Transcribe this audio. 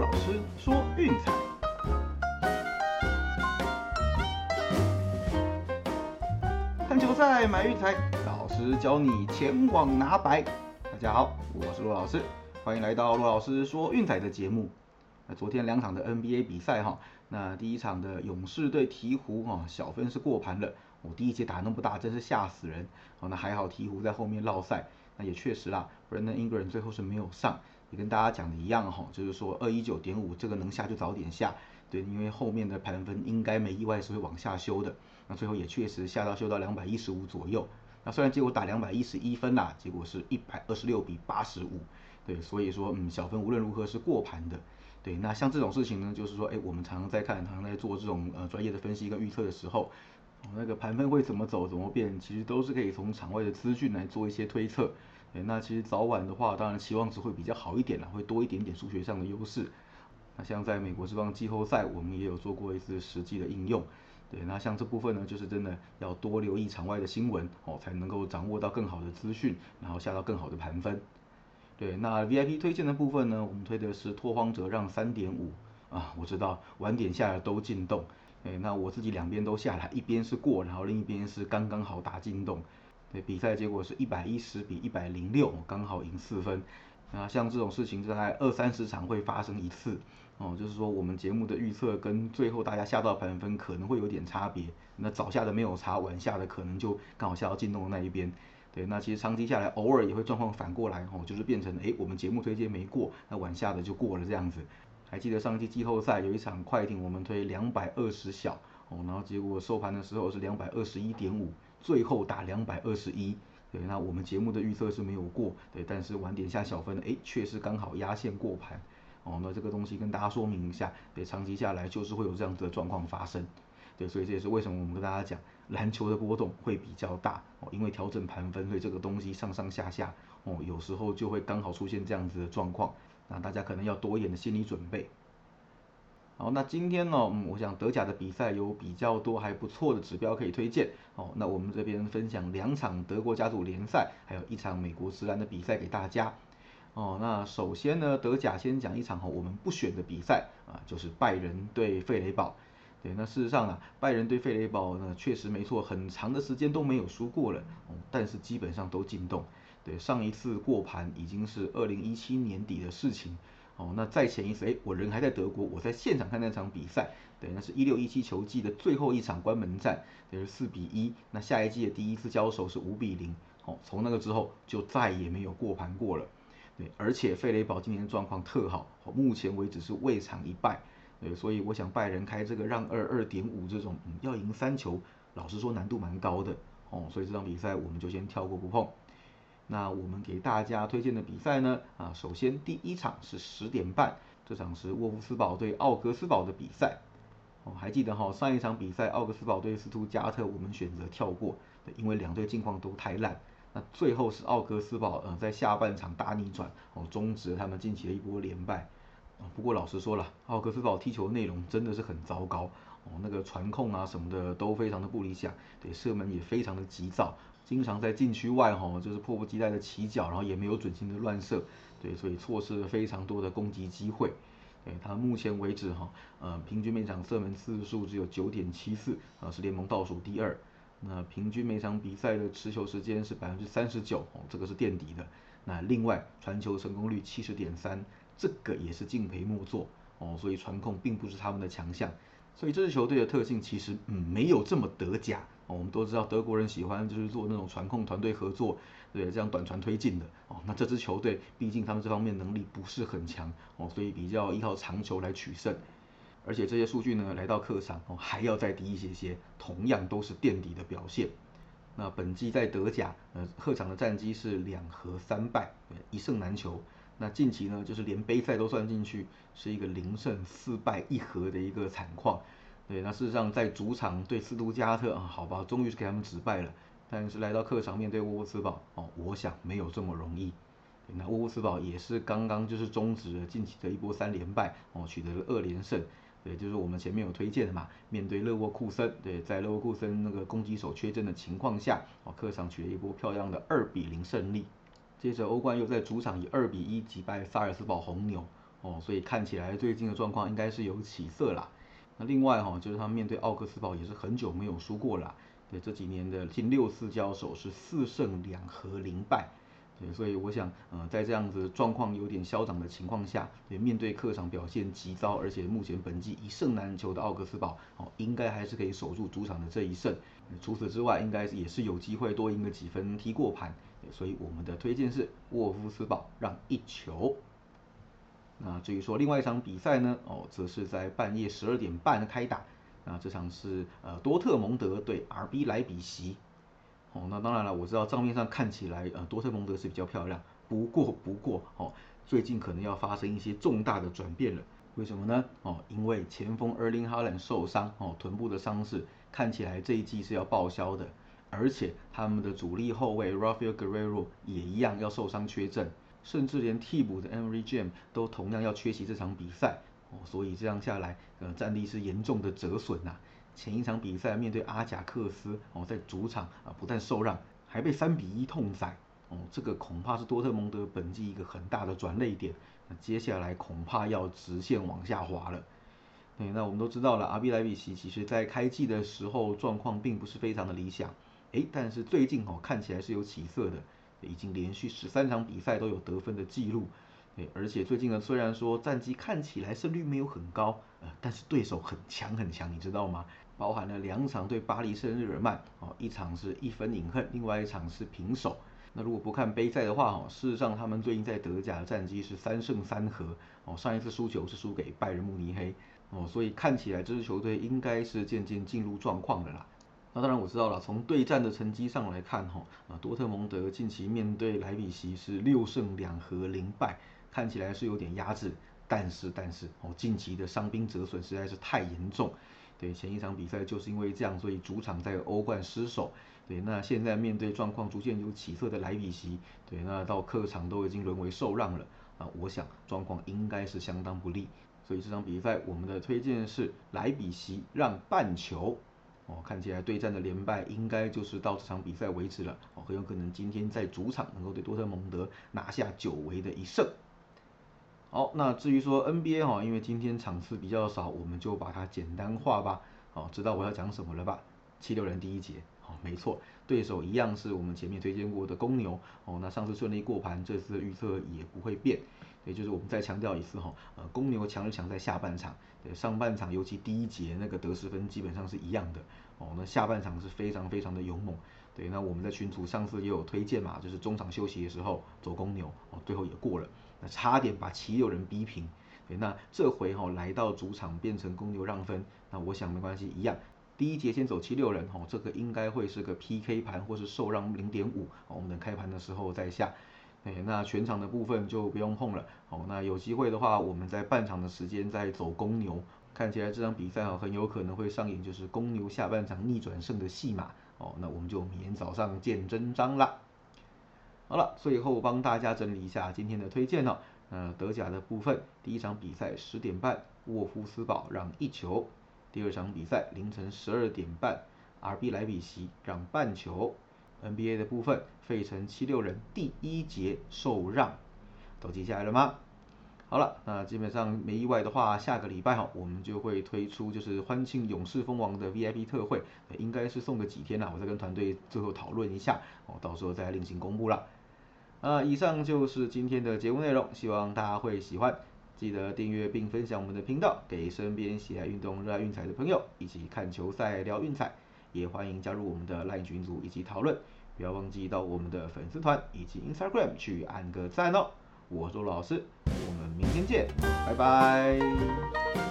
老师说运彩，看球赛买运彩，老师教你前往拿白。大家好，我是陆老师，欢迎来到陆老师说运彩的节目。那昨天两场的 NBA 比赛哈，那第一场的勇士对鹈鹕哈，小分是过盘了。我第一节打那么大，真是吓死人。好，那还好鹈鹕在后面绕赛，那也确实啦，Brandon Ingram 最后是没有上。也跟大家讲的一样哈，就是说二一九点五这个能下就早点下，对，因为后面的盘分应该没意外是会往下修的。那最后也确实下到修到两百一十五左右。那虽然结果打两百一十一分啦，结果是一百二十六比八十五，对，所以说嗯小分无论如何是过盘的。对，那像这种事情呢，就是说哎我们常常在看，常常在做这种呃专业的分析跟预测的时候，那个盘分会怎么走怎么变，其实都是可以从场外的资讯来做一些推测。对，那其实早晚的话，当然期望值会比较好一点啦，会多一点点数学上的优势。那像在美国这帮季后赛，我们也有做过一次实际的应用。对，那像这部分呢，就是真的要多留意场外的新闻哦，才能够掌握到更好的资讯，然后下到更好的盘分。对，那 VIP 推荐的部分呢，我们推的是拓荒者让三点五啊，我知道晚点下来都进洞。哎，那我自己两边都下来，一边是过，然后另一边是刚刚好打进洞。对，比赛结果是一百一十比一百零六，刚好赢四分。那，像这种事情大概二三十场会发生一次，哦，就是说我们节目的预测跟最后大家下到盘分可能会有点差别。那早下的没有差，晚下的可能就刚好下到进洞的那一边。对，那其实长期下来偶尔也会状况反过来，哦，就是变成哎我们节目推荐没过，那晚下的就过了这样子。还记得上季季后赛有一场快艇，我们推两百二十小，哦，然后结果收盘的时候是两百二十一点五。最后打两百二十一，对，那我们节目的预测是没有过，对，但是晚点下小分的，哎，确实刚好压线过盘，哦，那这个东西跟大家说明一下，对，长期下来就是会有这样子的状况发生，对，所以这也是为什么我们跟大家讲，篮球的波动会比较大，哦，因为调整盘分，所以这个东西上上下下，哦，有时候就会刚好出现这样子的状况，那大家可能要多一点的心理准备。好，那今天呢，嗯，我想德甲的比赛有比较多还不错的指标可以推荐。哦，那我们这边分享两场德国家族联赛，还有一场美国直男的比赛给大家。哦，那首先呢，德甲先讲一场哈，我们不选的比赛啊，就是拜仁对费雷堡。对，那事实上啊，拜仁对费雷堡呢，确实没错，很长的时间都没有输过了，哦，但是基本上都进洞。对，上一次过盘已经是二零一七年底的事情。哦，那再前一次，哎，我人还在德国，我在现场看那场比赛，对，那是一六一七球季的最后一场关门战，也是四比一。那下一季的第一次交手是五比零，哦，从那个之后就再也没有过盘过了，对，而且费雷堡今年状况特好，目前为止是未尝一败，对，所以我想拜仁开这个让二二点五这种，要赢三球，老实说难度蛮高的，哦，所以这场比赛我们就先跳过不碰。那我们给大家推荐的比赛呢？啊，首先第一场是十点半，这场是沃夫斯堡对奥格斯堡的比赛。哦，还记得哈，上一场比赛奥格斯堡对斯图加特，我们选择跳过，因为两队近况都太烂。那最后是奥格斯堡呃在下半场大逆转，哦，终止了他们近期的一波连败。啊，不过老实说了，奥格斯堡踢球内容真的是很糟糕，哦，那个传控啊什么的都非常的不理想，对，射门也非常的急躁。经常在禁区外哈，就是迫不及待的起脚，然后也没有准心的乱射，对，所以错失了非常多的攻击机会。对他目前为止哈，呃，平均每场射门次数只有九点七次，呃，是联盟倒数第二。那平均每场比赛的持球时间是百分之三十九，哦，这个是垫底的。那另外传球成功率七十点三，这个也是敬陪末座，哦，所以传控并不是他们的强项。所以这支球队的特性其实嗯没有这么德甲哦，我们都知道德国人喜欢就是做那种传控团队合作，对，这样短传推进的哦。那这支球队毕竟他们这方面能力不是很强哦，所以比较依靠长球来取胜。而且这些数据呢来到客场哦还要再低一些些，同样都是垫底的表现。那本季在德甲呃客场的战绩是两和三败，一胜难求。那近期呢，就是连杯赛都算进去，是一个零胜四败一和的一个惨况。对，那事实上在主场对斯图加特啊，好吧，终于是给他们止败了。但是来到客场面对沃沃茨堡哦，我想没有这么容易。那沃沃茨堡也是刚刚就是终止了近期的一波三连败哦，取得了二连胜。对，就是我们前面有推荐的嘛，面对勒沃库森，对，在勒沃库森那个攻击手缺阵的情况下，哦，客场取得一波漂亮的二比零胜利。接着欧冠又在主场以二比一击败萨尔斯堡红牛，哦，所以看起来最近的状况应该是有起色啦。那另外哈，就是他面对奥克斯堡也是很久没有输过了，对这几年的近六次交手是四胜两和零败，对，所以我想，呃，在这样子状况有点消长的情况下，对面对客场表现极糟，而且目前本季一胜难求的奥克斯堡，哦，应该还是可以守住主场的这一胜。除此之外，应该也是有机会多赢个几分踢过盘，所以我们的推荐是沃夫斯堡让一球。那至于说另外一场比赛呢，哦，则是在半夜十二点半开打。那这场是呃多特蒙德对 RB 莱比锡。哦，那当然了，我知道账面上看起来呃多特蒙德是比较漂亮，不过不过哦，最近可能要发生一些重大的转变了。为什么呢？哦，因为前锋 Erling Haaland 受伤，哦，臀部的伤势看起来这一季是要报销的，而且他们的主力后卫 Rafael Guerrero 也一样要受伤缺阵。甚至连替补的 Emery Jam 都同样要缺席这场比赛哦，所以这样下来，呃，战力是严重的折损呐。前一场比赛面对阿贾克斯哦，在主场啊不但受让，还被三比一痛宰哦，这个恐怕是多特蒙德本季一个很大的转泪点。那接下来恐怕要直线往下滑了。对，那我们都知道了，阿比莱比奇其实在开季的时候状况并不是非常的理想，诶，但是最近哦看起来是有起色的。已经连续十三场比赛都有得分的记录，诶，而且最近呢，虽然说战绩看起来胜率没有很高，呃，但是对手很强很强，你知道吗？包含了两场对巴黎圣日耳曼，哦，一场是一分饮恨，另外一场是平手。那如果不看杯赛的话，哦，事实上他们最近在德甲的战绩是三胜三和，哦，上一次输球是输给拜仁慕尼黑，哦，所以看起来这支球队应该是渐渐进入状况的啦。那当然我知道了，从对战的成绩上来看，哈，啊，多特蒙德近期面对莱比锡是六胜两和零败，看起来是有点压制，但是但是哦，近期的伤兵折损实在是太严重，对，前一场比赛就是因为这样，所以主场在欧冠失守，对，那现在面对状况逐渐有起色的莱比锡，对，那到客场都已经沦为受让了，啊，我想状况应该是相当不利，所以这场比赛我们的推荐是莱比锡让半球。哦，看起来对战的连败应该就是到这场比赛为止了。哦，很有可能今天在主场能够对多特蒙德拿下久违的一胜。好，那至于说 NBA 哈，因为今天场次比较少，我们就把它简单化吧。哦，知道我要讲什么了吧？七六人第一节，好，没错，对手一样是我们前面推荐过的公牛。哦，那上次顺利过盘，这次预测也不会变。也就是我们再强调一次哈，呃，公牛强是强在下半场，对，上半场尤其第一节那个得失分基本上是一样的，哦，那下半场是非常非常的勇猛，对，那我们在群组上次也有推荐嘛，就是中场休息的时候走公牛，哦，最后也过了，那差点把七六人逼平，对，那这回哈来到主场变成公牛让分，那我想没关系，一样，第一节先走七六人，哈，这个应该会是个 PK 盘或是受让零点五，我们等开盘的时候再下。哎，那全场的部分就不用碰了。哦，那有机会的话，我们在半场的时间再走公牛。看起来这场比赛啊，很有可能会上演就是公牛下半场逆转胜的戏码。哦，那我们就明天早上见真章啦。好了，最后帮大家整理一下今天的推荐哦。呃，德甲的部分，第一场比赛十点半，沃夫斯堡让一球；第二场比赛凌晨十二点半，RB 莱比锡让半球。NBA 的部分，费城七六人第一节受让，都记下来了吗？好了，那基本上没意外的话，下个礼拜哈，我们就会推出就是欢庆勇士封王的 VIP 特惠，应该是送个几天啦，我再跟团队最后讨论一下，哦，到时候再另行公布了。啊，以上就是今天的节目内容，希望大家会喜欢，记得订阅并分享我们的频道，给身边喜爱运动、热爱运彩的朋友一起看球赛聊运彩。也欢迎加入我们的赖群组一起讨论，不要忘记到我们的粉丝团以及 Instagram 去按个赞哦。我是周老师，我们明天见，拜拜。